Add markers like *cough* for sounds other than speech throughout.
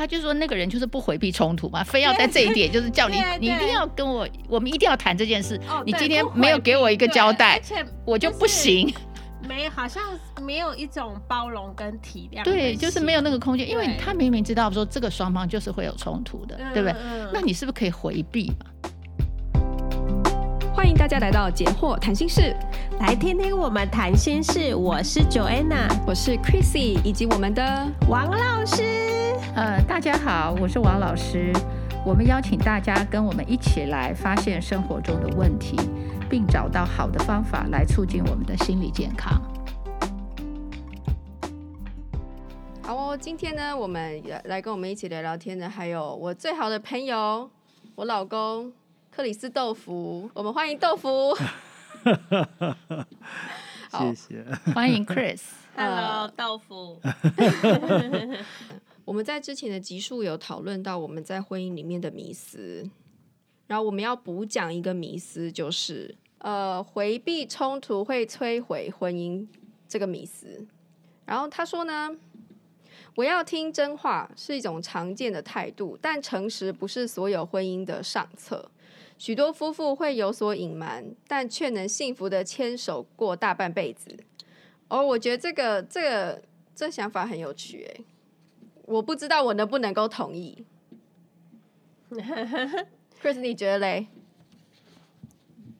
他就说那个人就是不回避冲突嘛，*laughs* 非要在这一点就是叫你，你一定要跟我，我们一定要谈这件事。哦、你今天没有给我一个交代，而且我就不行。没，好像没有一种包容跟体谅。对，就是没有那个空间，因为他明明知道说这个双方就是会有冲突的，对不对？嗯、那你是不是可以回避嘛？欢迎大家来到解惑谈心室，来听听我们谈心事。我是 Joanna，我是 Chrissy，以及我们的王老师。呃，大家好，我是王老师。我们邀请大家跟我们一起来发现生活中的问题，并找到好的方法来促进我们的心理健康。好哦，今天呢，我们来跟我们一起聊聊天的，还有我最好的朋友，我老公。克里斯豆腐，我们欢迎豆腐。*laughs* 谢谢，欢迎 Chris。*laughs* Hello，*laughs* 豆腐。我们在之前的集数有讨论到我们在婚姻里面的迷思，然后我们要补讲一个迷思，就是呃，回避冲突会摧毁婚姻这个迷思。然后他说呢，我要听真话是一种常见的态度，但诚实不是所有婚姻的上策。许多夫妇会有所隐瞒，但却能幸福的牵手过大半辈子。哦，我觉得这个这个这想法很有趣诶，我不知道我能不能够同意。*laughs* Chris，你觉得嘞？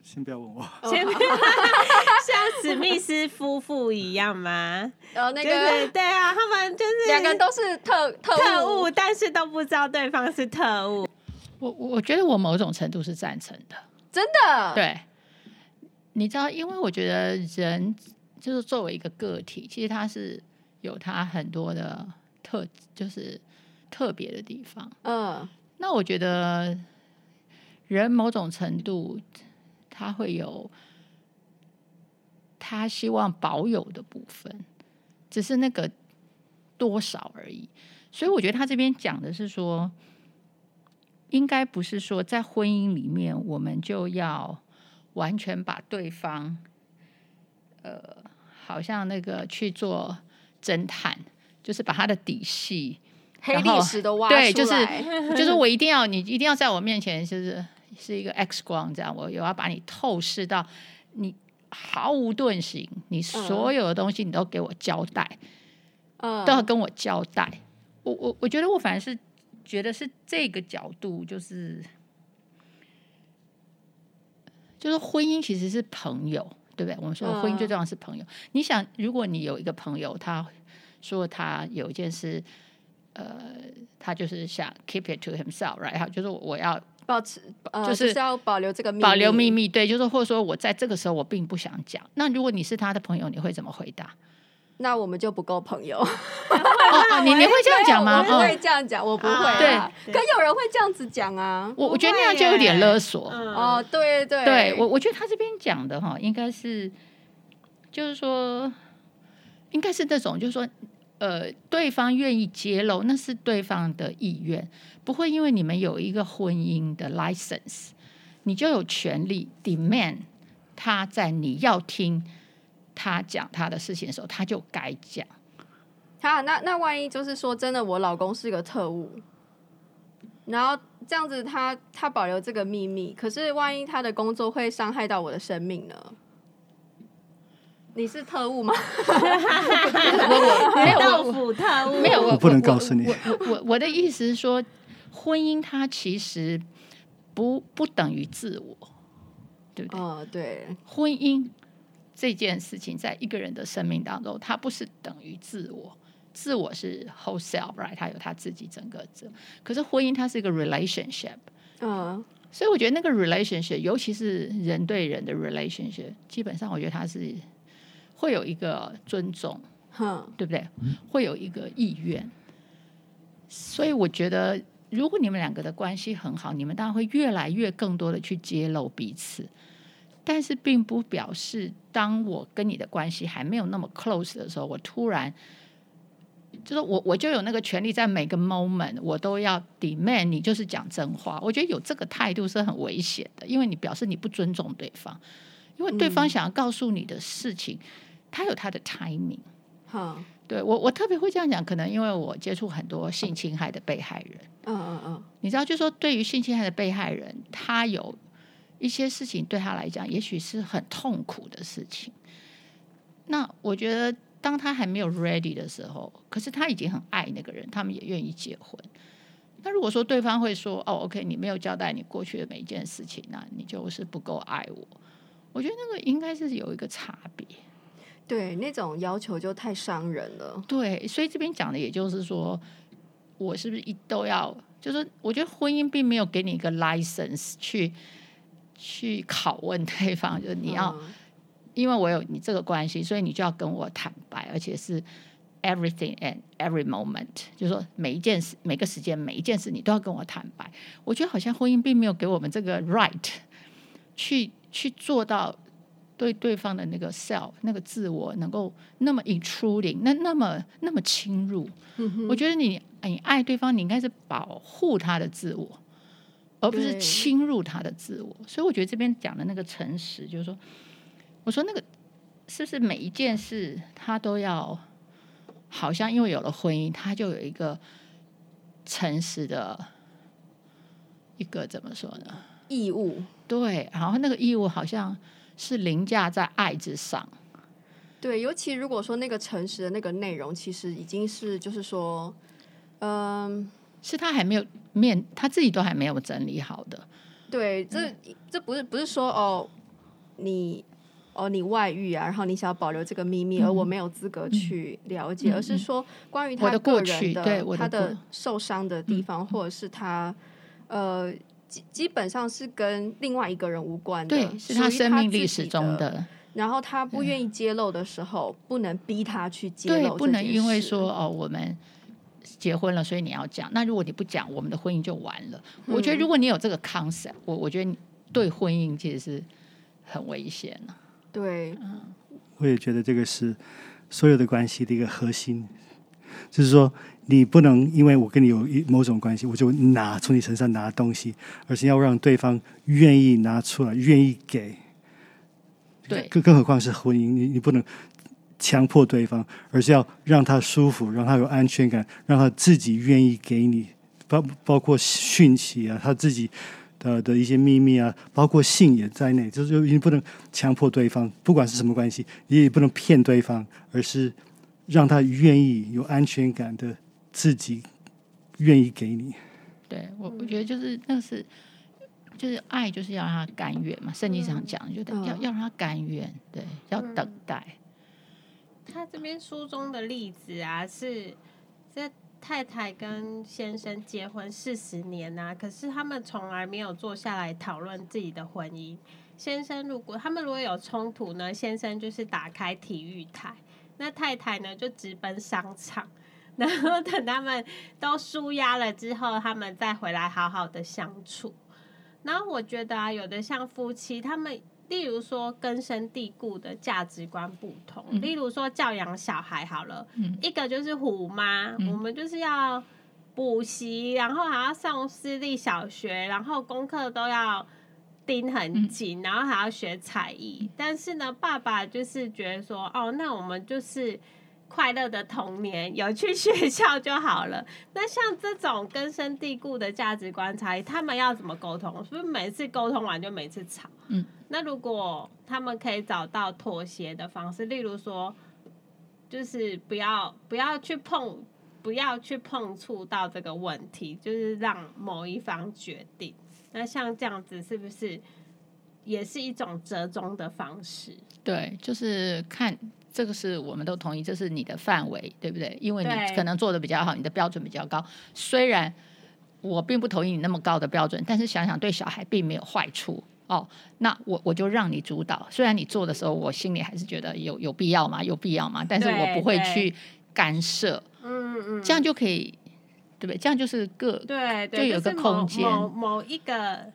先不要问我。先 *laughs* 像史密斯夫妇一样吗？哦，那个、就是、对啊，他们就是两个人都是特特务，但是都不知道对方是特务。我我觉得我某种程度是赞成的，真的。对，你知道，因为我觉得人就是作为一个个体，其实他是有他很多的特，就是特别的地方。嗯，那我觉得人某种程度他会有他希望保有的部分，只是那个多少而已。所以我觉得他这边讲的是说。应该不是说在婚姻里面，我们就要完全把对方，呃，好像那个去做侦探，就是把他的底细、黑历史都挖出来。对，就是 *laughs* 就是我一定要你一定要在我面前，就是是一个 X 光这样，我有要把你透视到你毫无遁形，你所有的东西你都给我交代，嗯，都要跟我交代。我我我觉得我反而是。觉得是这个角度，就是就是婚姻其实是朋友，对不对？我们说婚姻最重要是朋友。嗯、你想，如果你有一个朋友，他说他有一件事，呃，他就是想 keep it to himself，right？就是我要保持，呃、就是、就是要保留这个秘密，保留秘密。对，就是或者说我在这个时候我并不想讲。那如果你是他的朋友，你会怎么回答？那我们就不够朋友。*laughs* 哦，你你会这样讲吗？我不会这样讲，我不会。对，可有人会这样子讲啊。我我觉得那样就有点勒索。哦，对对。对我我觉得他这边讲的哈，应该是，就是说，应该是那种，就是说，呃，对方愿意揭露，那是对方的意愿，不会因为你们有一个婚姻的 license，你就有权利 demand 他在你要听。他讲他的事情的时候，他就该讲。好，那那万一就是说真的，我老公是个特务，然后这样子他他保留这个秘密，可是万一他的工作会伤害到我的生命呢？你是特务吗？我 *laughs* 我没有豆腐特务，没有我，不能告诉你。我我我，我的意思是说，婚姻它其实不不等于自我，对不对？哦，对，婚姻。这件事情在一个人的生命当中，它不是等于自我，自我是 whole self，right？他有他自己整个这，可是婚姻它是一个 relationship，嗯，所以我觉得那个 relationship，尤其是人对人的 relationship，基本上我觉得它是会有一个尊重，嗯，对不对？会有一个意愿，所以我觉得如果你们两个的关系很好，你们当然会越来越更多的去揭露彼此。但是并不表示，当我跟你的关系还没有那么 close 的时候，我突然就是我我就有那个权利，在每个 moment 我都要 demand 你就是讲真话。我觉得有这个态度是很危险的，因为你表示你不尊重对方，因为对方想要告诉你的事情，他有他的 timing 好。对我，我特别会这样讲，可能因为我接触很多性侵害的被害人。嗯嗯嗯，你知道，就说对于性侵害的被害人，他有一些事情对他来讲，也许是很痛苦的事情。那我觉得，当他还没有 ready 的时候，可是他已经很爱那个人，他们也愿意结婚。那如果说对方会说：“哦，OK，你没有交代你过去的每一件事情，那你就是不够爱我。”我觉得那个应该是有一个差别。对，那种要求就太伤人了。对，所以这边讲的也就是说，我是不是一都要？就是我觉得婚姻并没有给你一个 license 去去拷问对方，就是你要，嗯、因为我有你这个关系，所以你就要跟我坦白，而且是 everything and every moment，就是说每一件事、每个时间、每一件事，你都要跟我坦白。我觉得好像婚姻并没有给我们这个 right 去去做到。对对方的那个 self 那个自我能够那么 intruding 那那么那么侵入，嗯、我觉得你你爱对方，你应该是保护他的自我，而不是侵入他的自我。所以我觉得这边讲的那个诚实，就是说，我说那个是不是每一件事他都要，好像因为有了婚姻，他就有一个诚实的一个怎么说呢？义务。对，然后那个义务好像。是凌驾在爱之上，对，尤其如果说那个诚实的那个内容，其实已经是就是说，嗯，是他还没有面，他自己都还没有整理好的。对，这、嗯、这不是不是说哦，你哦你外遇啊，然后你想要保留这个秘密，嗯、而我没有资格去了解，嗯、而是说关于他个人的，的他的受伤的地方，嗯、或者是他呃。基基本上是跟另外一个人无关的，对，是他生命历史中的。然后他不愿意揭露的时候，不能逼他去揭露，对不能因为说哦，我们结婚了，所以你要讲。那如果你不讲，我们的婚姻就完了。嗯、我觉得如果你有这个 concept，我我觉得对婚姻其实是很危险的。对，嗯，我也觉得这个是所有的关系的一个核心，就是说。你不能因为我跟你有一某种关系，我就拿从你身上拿东西，而是要让对方愿意拿出来，愿意给。对，更更何况是婚姻，你你不能强迫对方，而是要让他舒服，让他有安全感，让他自己愿意给你，包包括讯息啊，他自己的的一些秘密啊，包括性也在内，就是你不能强迫对方，不管是什么关系，你也不能骗对方，而是让他愿意有安全感的。自己愿意给你，对我我觉得就是那是，就是爱就是要让他甘愿嘛。圣经上讲，就得要要让他甘愿，对，要等待。他这边书中的例子啊，是这太太跟先生结婚四十年啊，可是他们从来没有坐下来讨论自己的婚姻。先生如果他们如果有冲突呢，先生就是打开体育台，那太太呢就直奔商场。然后等他们都舒压了之后，他们再回来好好的相处。然后我觉得啊，有的像夫妻，他们例如说根深蒂固的价值观不同，嗯、例如说教养小孩好了，嗯、一个就是虎妈，嗯、我们就是要补习，然后还要上私立小学，然后功课都要盯很紧，嗯、然后还要学才艺。但是呢，爸爸就是觉得说，哦，那我们就是。快乐的童年，有去学校就好了。那像这种根深蒂固的价值观差异，他们要怎么沟通？是不是每次沟通完就每次吵？嗯，那如果他们可以找到妥协的方式，例如说，就是不要不要去碰，不要去碰触到这个问题，就是让某一方决定。那像这样子，是不是也是一种折中的方式？对，就是看。这个是我们都同意，这是你的范围，对不对？因为你可能做的比较好，你的标准比较高。虽然我并不同意你那么高的标准，但是想想对小孩并没有坏处哦。那我我就让你主导。虽然你做的时候，我心里还是觉得有有必要吗？有必要吗？但是我不会去干涉。嗯嗯，这样就可以，对不对？这样就是个对，就有个空间。某，某一个。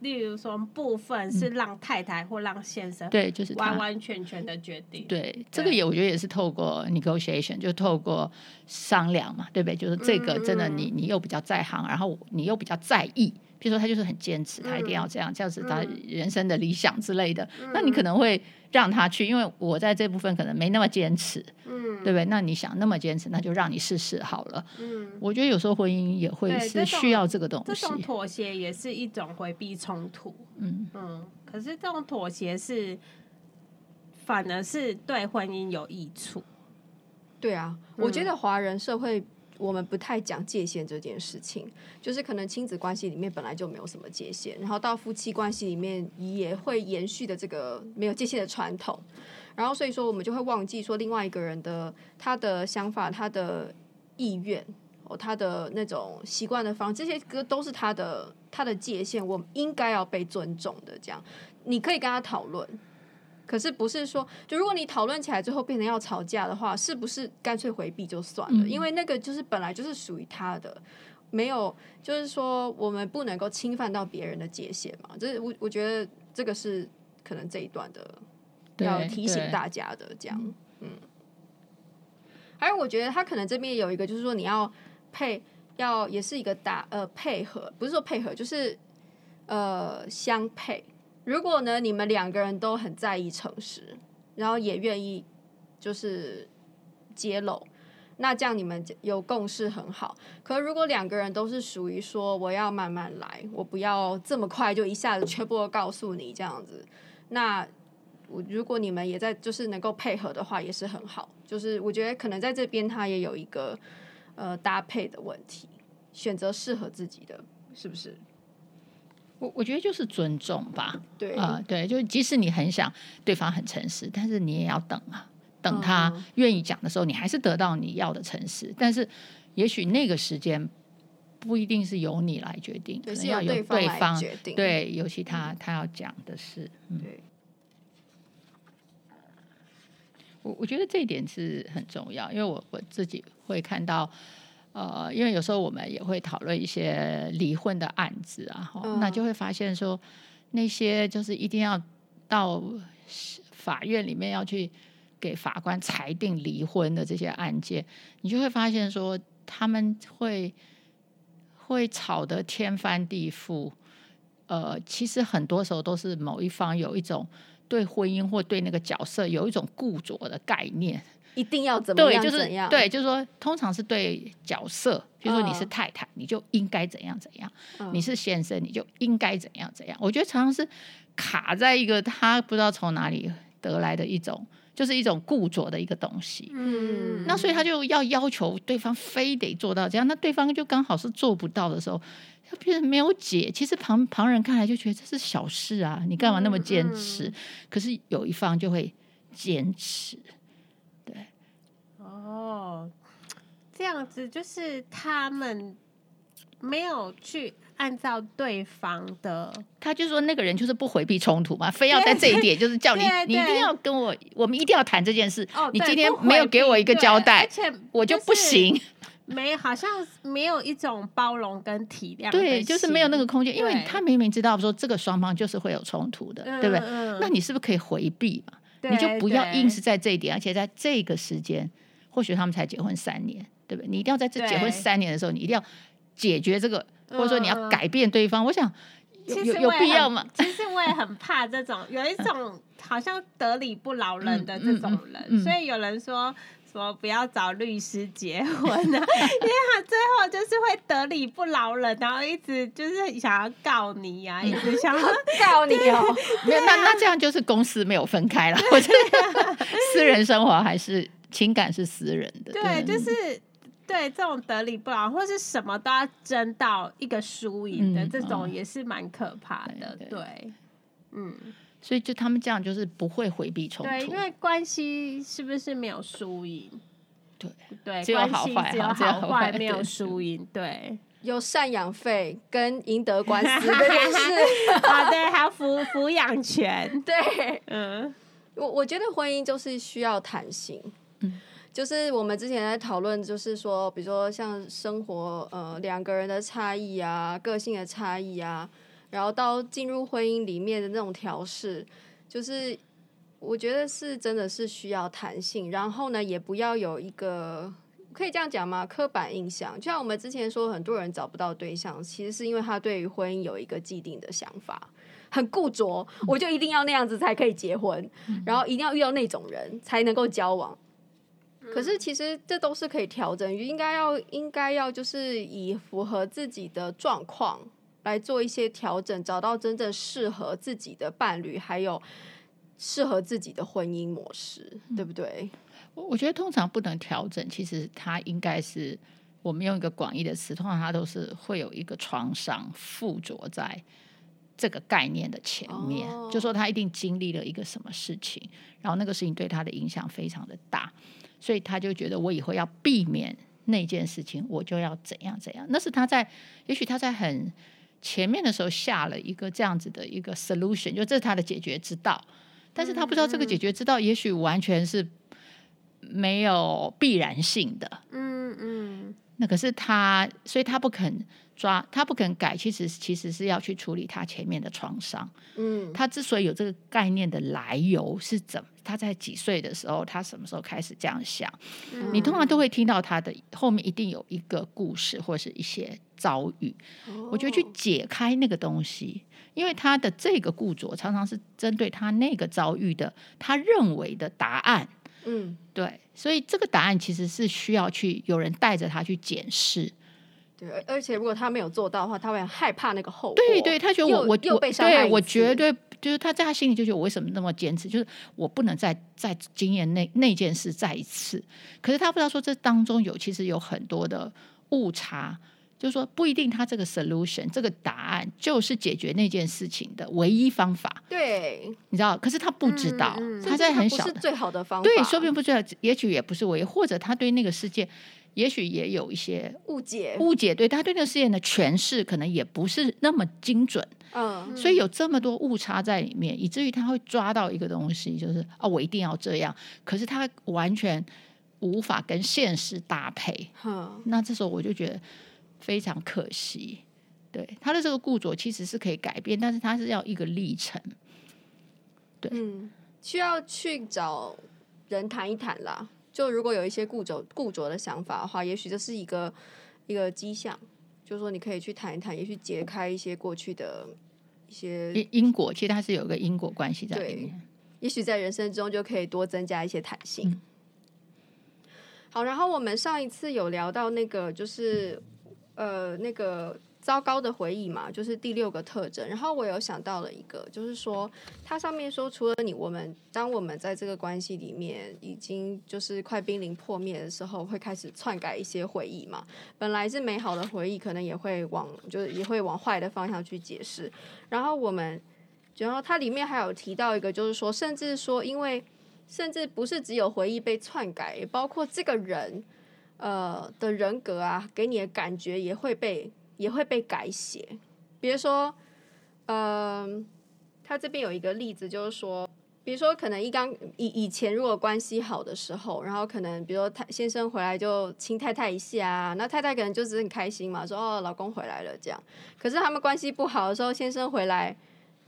例如说部分是让太太或让先生对，就是完完全全的决定。对，对这个也我觉得也是透过 negotiation，就透过商量嘛，对不对？就是这个真的你你又比较在行，然后你又比较在意，比如说他就是很坚持，他一定要这样，这样子他人生的理想之类的，那你可能会让他去，因为我在这部分可能没那么坚持。嗯，对不对？那你想那么坚持，那就让你试试好了。嗯，我觉得有时候婚姻也会是需要这个东西。这种妥协也是一种回避冲突。嗯嗯，可是这种妥协是反而是对婚姻有益处。对啊，我觉得华人社会。我们不太讲界限这件事情，就是可能亲子关系里面本来就没有什么界限，然后到夫妻关系里面也会延续的这个没有界限的传统，然后所以说我们就会忘记说另外一个人的他的想法、他的意愿哦、他的那种习惯的方，这些歌都是他的他的界限，我们应该要被尊重的。这样你可以跟他讨论。可是不是说，就如果你讨论起来之后变成要吵架的话，是不是干脆回避就算了？嗯、因为那个就是本来就是属于他的，没有就是说我们不能够侵犯到别人的界限嘛。就是我我觉得这个是可能这一段的要提醒大家的这样，嗯。还有我觉得他可能这边有一个就是说你要配，要也是一个打呃配合，不是说配合，就是呃相配。如果呢，你们两个人都很在意诚实，然后也愿意就是揭露，那这样你们有共识很好。可如果两个人都是属于说我要慢慢来，我不要这么快就一下子全部都告诉你这样子，那我如果你们也在就是能够配合的话，也是很好。就是我觉得可能在这边他也有一个呃搭配的问题，选择适合自己的，是不是？我我觉得就是尊重吧，对啊、呃，对，就即使你很想对方很诚实，但是你也要等啊，等他愿意讲的时候，你还是得到你要的诚实。但是也许那个时间不一定是由你来决定，可能要由对方决定。对，尤其他他要讲的是，嗯、对。我我觉得这一点是很重要，因为我我自己会看到。呃，因为有时候我们也会讨论一些离婚的案子啊，嗯、那就会发现说，那些就是一定要到法院里面要去给法官裁定离婚的这些案件，你就会发现说，他们会会吵得天翻地覆。呃，其实很多时候都是某一方有一种对婚姻或对那个角色有一种固着的概念。一定要怎么样？对，就是怎样？对，就是说，通常是对角色，比如说你是太太，你就应该怎样怎样；你是先生，你就应该怎样怎样。我觉得常常是卡在一个他不知道从哪里得来的一种，就是一种固着的一个东西。嗯，那所以他就要要求对方非得做到这样，那对方就刚好是做不到的时候，他变成没有解。其实旁旁人看来就觉得这是小事啊，你干嘛那么坚持？可是有一方就会坚持。哦，这样子就是他们没有去按照对方的，他就说那个人就是不回避冲突嘛，非要在这一点就是叫你，你一定要跟我，我们一定要谈这件事。哦，你今天没有给我一个交代，而且我就不行。*laughs* 没，好像没有一种包容跟体谅，对，就是没有那个空间，因为他明明知道说这个双方就是会有冲突的，对不对？那你是不是可以回避嘛？你就不要硬是在这一点，而且在这个时间。或许他们才结婚三年，对不对？你一定要在这结婚三年的时候，你一定要解决这个，或者说你要改变对方。我想有有有必要吗？*laughs* 其实我也很怕这种，有一种好像得理不饶人的这种人，所以有人说说不要找律师结婚啊，*laughs* 因为他最后就是会得理不饶人，然后一直就是想要告你呀，一直想要 *laughs* 告你哦。没有，那那这样就是公司没有分开了，我觉得私人生活还是。情感是私人的，对，就是对这种得理不饶，或是什么都要争到一个输赢的、嗯、这种，也是蛮可怕的。对，对对嗯，所以就他们这样就是不会回避冲突，对，因为关系是不是没有输赢？对对，只有好坏，只有好坏，没有输赢。对，有赡养费跟赢得官司 *laughs* 这件事啊，对，还有抚抚养权。*laughs* 对，嗯，我我觉得婚姻就是需要弹性。就是我们之前在讨论，就是说，比如说像生活，呃，两个人的差异啊，个性的差异啊，然后到进入婚姻里面的那种调试，就是我觉得是真的是需要弹性，然后呢，也不要有一个可以这样讲吗？刻板印象，就像我们之前说，很多人找不到对象，其实是因为他对于婚姻有一个既定的想法，很固着，我就一定要那样子才可以结婚，然后一定要遇到那种人才能够交往。可是其实这都是可以调整，应该要应该要就是以符合自己的状况来做一些调整，找到真正适合自己的伴侣，还有适合自己的婚姻模式，对不对？我我觉得通常不能调整，其实它应该是我们用一个广义的词，通常它都是会有一个创伤附着在这个概念的前面，哦、就说他一定经历了一个什么事情，然后那个事情对他的影响非常的大。所以他就觉得我以后要避免那件事情，我就要怎样怎样。那是他在，也许他在很前面的时候下了一个这样子的一个 solution，就这是他的解决之道。但是他不知道这个解决之道，也许完全是没有必然性的。那可是他，所以他不肯抓，他不肯改，其实其实是要去处理他前面的创伤。嗯，他之所以有这个概念的来由是怎么？他在几岁的时候，他什么时候开始这样想？嗯，你通常都会听到他的后面一定有一个故事或是一些遭遇。哦，我觉得去解开那个东西，因为他的这个固着常常是针对他那个遭遇的，他认为的答案。嗯，对，所以这个答案其实是需要去有人带着他去检视。对，而且如果他没有做到的话，他会很害怕那个后果。对，对，他觉得我我又被伤害，对，我绝对就是他在他心里就觉得我为什么那么坚持，就是我不能再再经验那那件事再一次。可是他不知道说这当中有其实有很多的误差。就是说，不一定他这个 solution 这个答案就是解决那件事情的唯一方法。对，你知道，可是他不知道，嗯嗯、他在很小的，是最好的方法。对，说不定不知道，也许也不是唯一，或者他对那个世界，也许也有一些误解。误解，对他对那个世界的诠释，可能也不是那么精准。嗯，所以有这么多误差在里面，以至于他会抓到一个东西，就是啊、哦，我一定要这样。可是他完全无法跟现实搭配。嗯，那这时候我就觉得。非常可惜，对他的这个固着其实是可以改变，但是他是要一个历程，对，嗯，需要去找人谈一谈啦。就如果有一些固着固着的想法的话，也许这是一个一个迹象，就是说你可以去谈一谈，也许解开一些过去的一些因因果，其实它是有一个因果关系在里面。也许在人生中就可以多增加一些弹性。嗯。好，然后我们上一次有聊到那个就是。呃，那个糟糕的回忆嘛，就是第六个特征。然后我有想到了一个，就是说，它上面说，除了你，我们当我们在这个关系里面已经就是快濒临破灭的时候，会开始篡改一些回忆嘛。本来是美好的回忆，可能也会往就是也会往坏的方向去解释。然后我们，然后它里面还有提到一个，就是说，甚至说，因为甚至不是只有回忆被篡改，也包括这个人。呃的人格啊，给你的感觉也会被也会被改写。比如说，嗯、他这边有一个例子，就是说，比如说可能一刚以以前如果关系好的时候，然后可能比如说太先生回来就亲太太一下啊，那太太可能就只是很开心嘛，说哦老公回来了这样。可是他们关系不好的时候，先生回来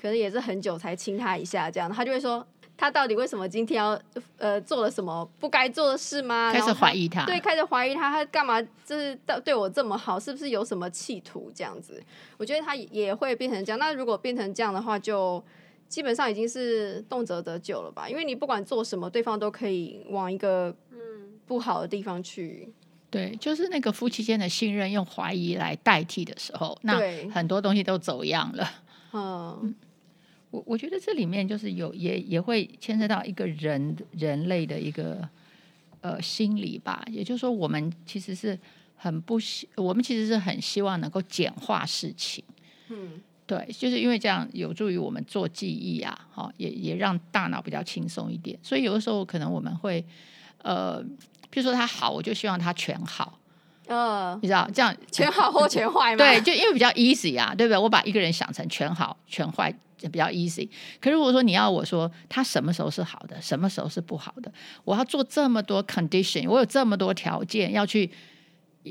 可能也是很久才亲他一下这样，他就会说。他到底为什么今天要呃做了什么不该做的事吗？开始怀疑他，对，开始怀疑他，他干嘛就是到对我这么好？是不是有什么企图这样子？我觉得他也会变成这样。那如果变成这样的话，就基本上已经是动辄得咎了吧？因为你不管做什么，对方都可以往一个嗯不好的地方去。对，就是那个夫妻间的信任用怀疑来代替的时候，那很多东西都走样了。嗯。我我觉得这里面就是有也也会牵涉到一个人人类的一个呃心理吧，也就是说，我们其实是很不希，我们其实是很希望能够简化事情，嗯，对，就是因为这样有助于我们做记忆啊，哈，也也让大脑比较轻松一点，所以有的时候可能我们会呃，譬如说他好，我就希望他全好，呃，你知道这样全好或全坏吗？对，就因为比较 easy 啊，对不对？我把一个人想成全好全坏。就比较 easy，可是如果说你要我说他什么时候是好的，什么时候是不好的，我要做这么多 condition，我有这么多条件要去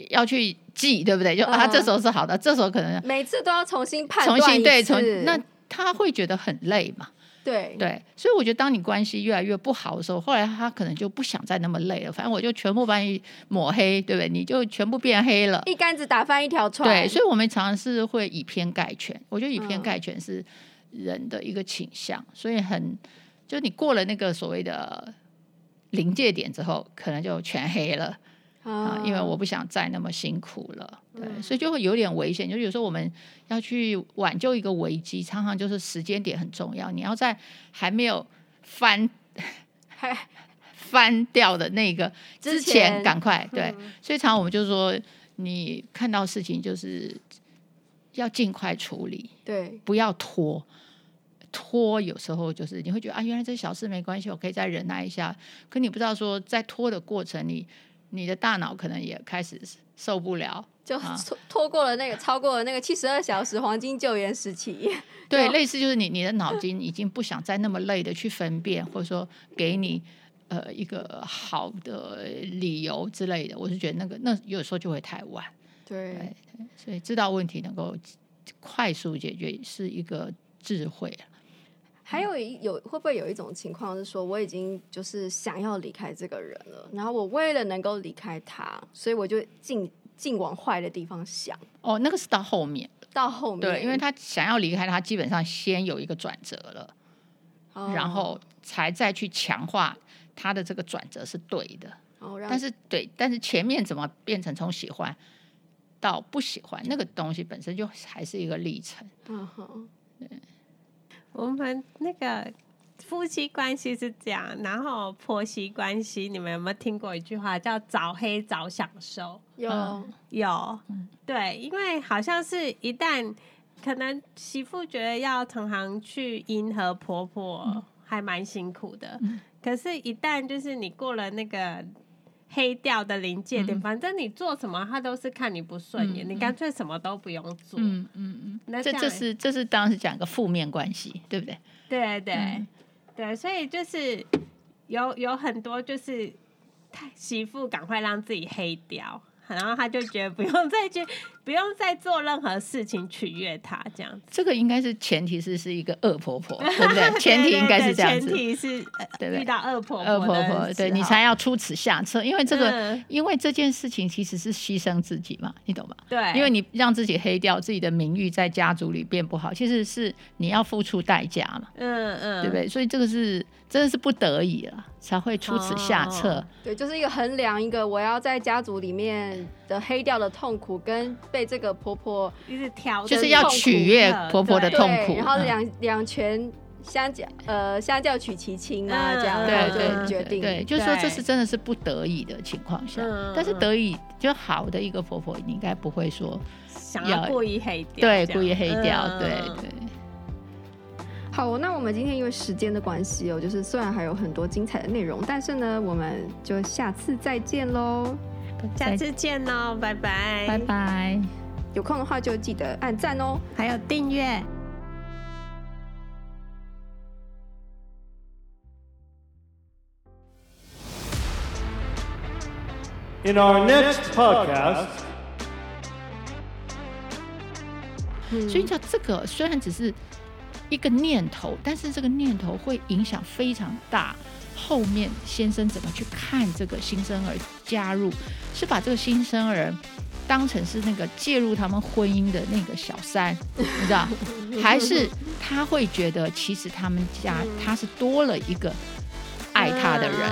要去记，对不对？就啊，这时候是好的，这时候可能每次都要重新判断，重新对，重那他会觉得很累嘛？对对，所以我觉得当你关系越来越不好的时候，后来他可能就不想再那么累了，反正我就全部把你抹黑，对不对？你就全部变黑了，一竿子打翻一条船。对，所以我们常常是会以偏概全，我觉得以偏概全是。嗯人的一个倾向，所以很就你过了那个所谓的临界点之后，可能就全黑了。啊，因为我不想再那么辛苦了，对，嗯、所以就会有点危险。就有时候我们要去挽救一个危机，常常就是时间点很重要。你要在还没有翻还 *laughs* 翻掉的那个之前赶快对。嗯、所以常常我们就说，你看到事情就是要尽快处理，对，不要拖。拖有时候就是你会觉得啊，原来这小事没关系，我可以再忍耐一下。可你不知道说，在拖的过程里。你的大脑可能也开始受不了，就拖过了那个，啊、*laughs* 超过了那个七十二小时黄金救援时期。对，类似就是你你的脑筋已经不想再那么累的去分辨，或者说给你呃一个好的理由之类的。我是觉得那个那有时候就会太晚。对，对，所以知道问题能够快速解决是一个智慧。还有一有会不会有一种情况是说，我已经就是想要离开这个人了，然后我为了能够离开他，所以我就尽尽往坏的地方想。哦，那个是到后面，到后面，对，因为他想要离开他，基本上先有一个转折了，哦、然后才再去强化他的这个转折是对的。哦，但是对，但是前面怎么变成从喜欢到不喜欢，那个东西本身就还是一个历程。嗯哼，对。我们那个夫妻关系是这样，然后婆媳关系，你们有没有听过一句话叫“早黑早享受”？有、嗯、有，对，因为好像是一旦可能媳妇觉得要常常去迎合婆婆，还蛮辛苦的。嗯、可是，一旦就是你过了那个。黑掉的临界点，反正你做什么，他都是看你不顺眼，你干脆什么都不用做。嗯嗯嗯，那这这是这是当然是讲个负面关系，对不对？对对对，所以就是有有很多就是太媳妇赶快让自己黑掉。然后他就觉得不用再去，不用再做任何事情取悦他，这样子。这个应该是前提是是一个恶婆婆，对不对？*laughs* 前提应该是这样子。前提是对遇到恶婆婆，恶婆婆，对你才要出此下策。因为这个，因为这件事情其实是牺牲自己嘛，你懂吗？对，因为你让自己黑掉，自己的名誉在家族里变不好，其实是你要付出代价嘛。嗯嗯，对不对？所以这个是真的是不得已了。才会出此下策。哦，对，就是一个衡量一个我要在家族里面的黑掉的痛苦，跟被这个婆婆一直挑，就是要取悦婆婆的痛苦，然后两两全相较，呃，相较取其轻啊，这样对对决定，对，就是说这是真的是不得已的情况下，但是得以就好的一个婆婆，你应该不会说想要故意黑掉，对，故意黑掉，对对。好，那我们今天因为时间的关系哦，就是虽然还有很多精彩的内容，但是呢，我们就下次再见喽，下次见喽，拜拜，拜拜，有空的话就记得按赞哦，还有订阅。In our next podcast，所以叫这个虽然只是。一个念头，但是这个念头会影响非常大。后面先生怎么去看这个新生儿加入？是把这个新生儿当成是那个介入他们婚姻的那个小三，*laughs* 你知道？还是他会觉得其实他们家他是多了一个爱他的人？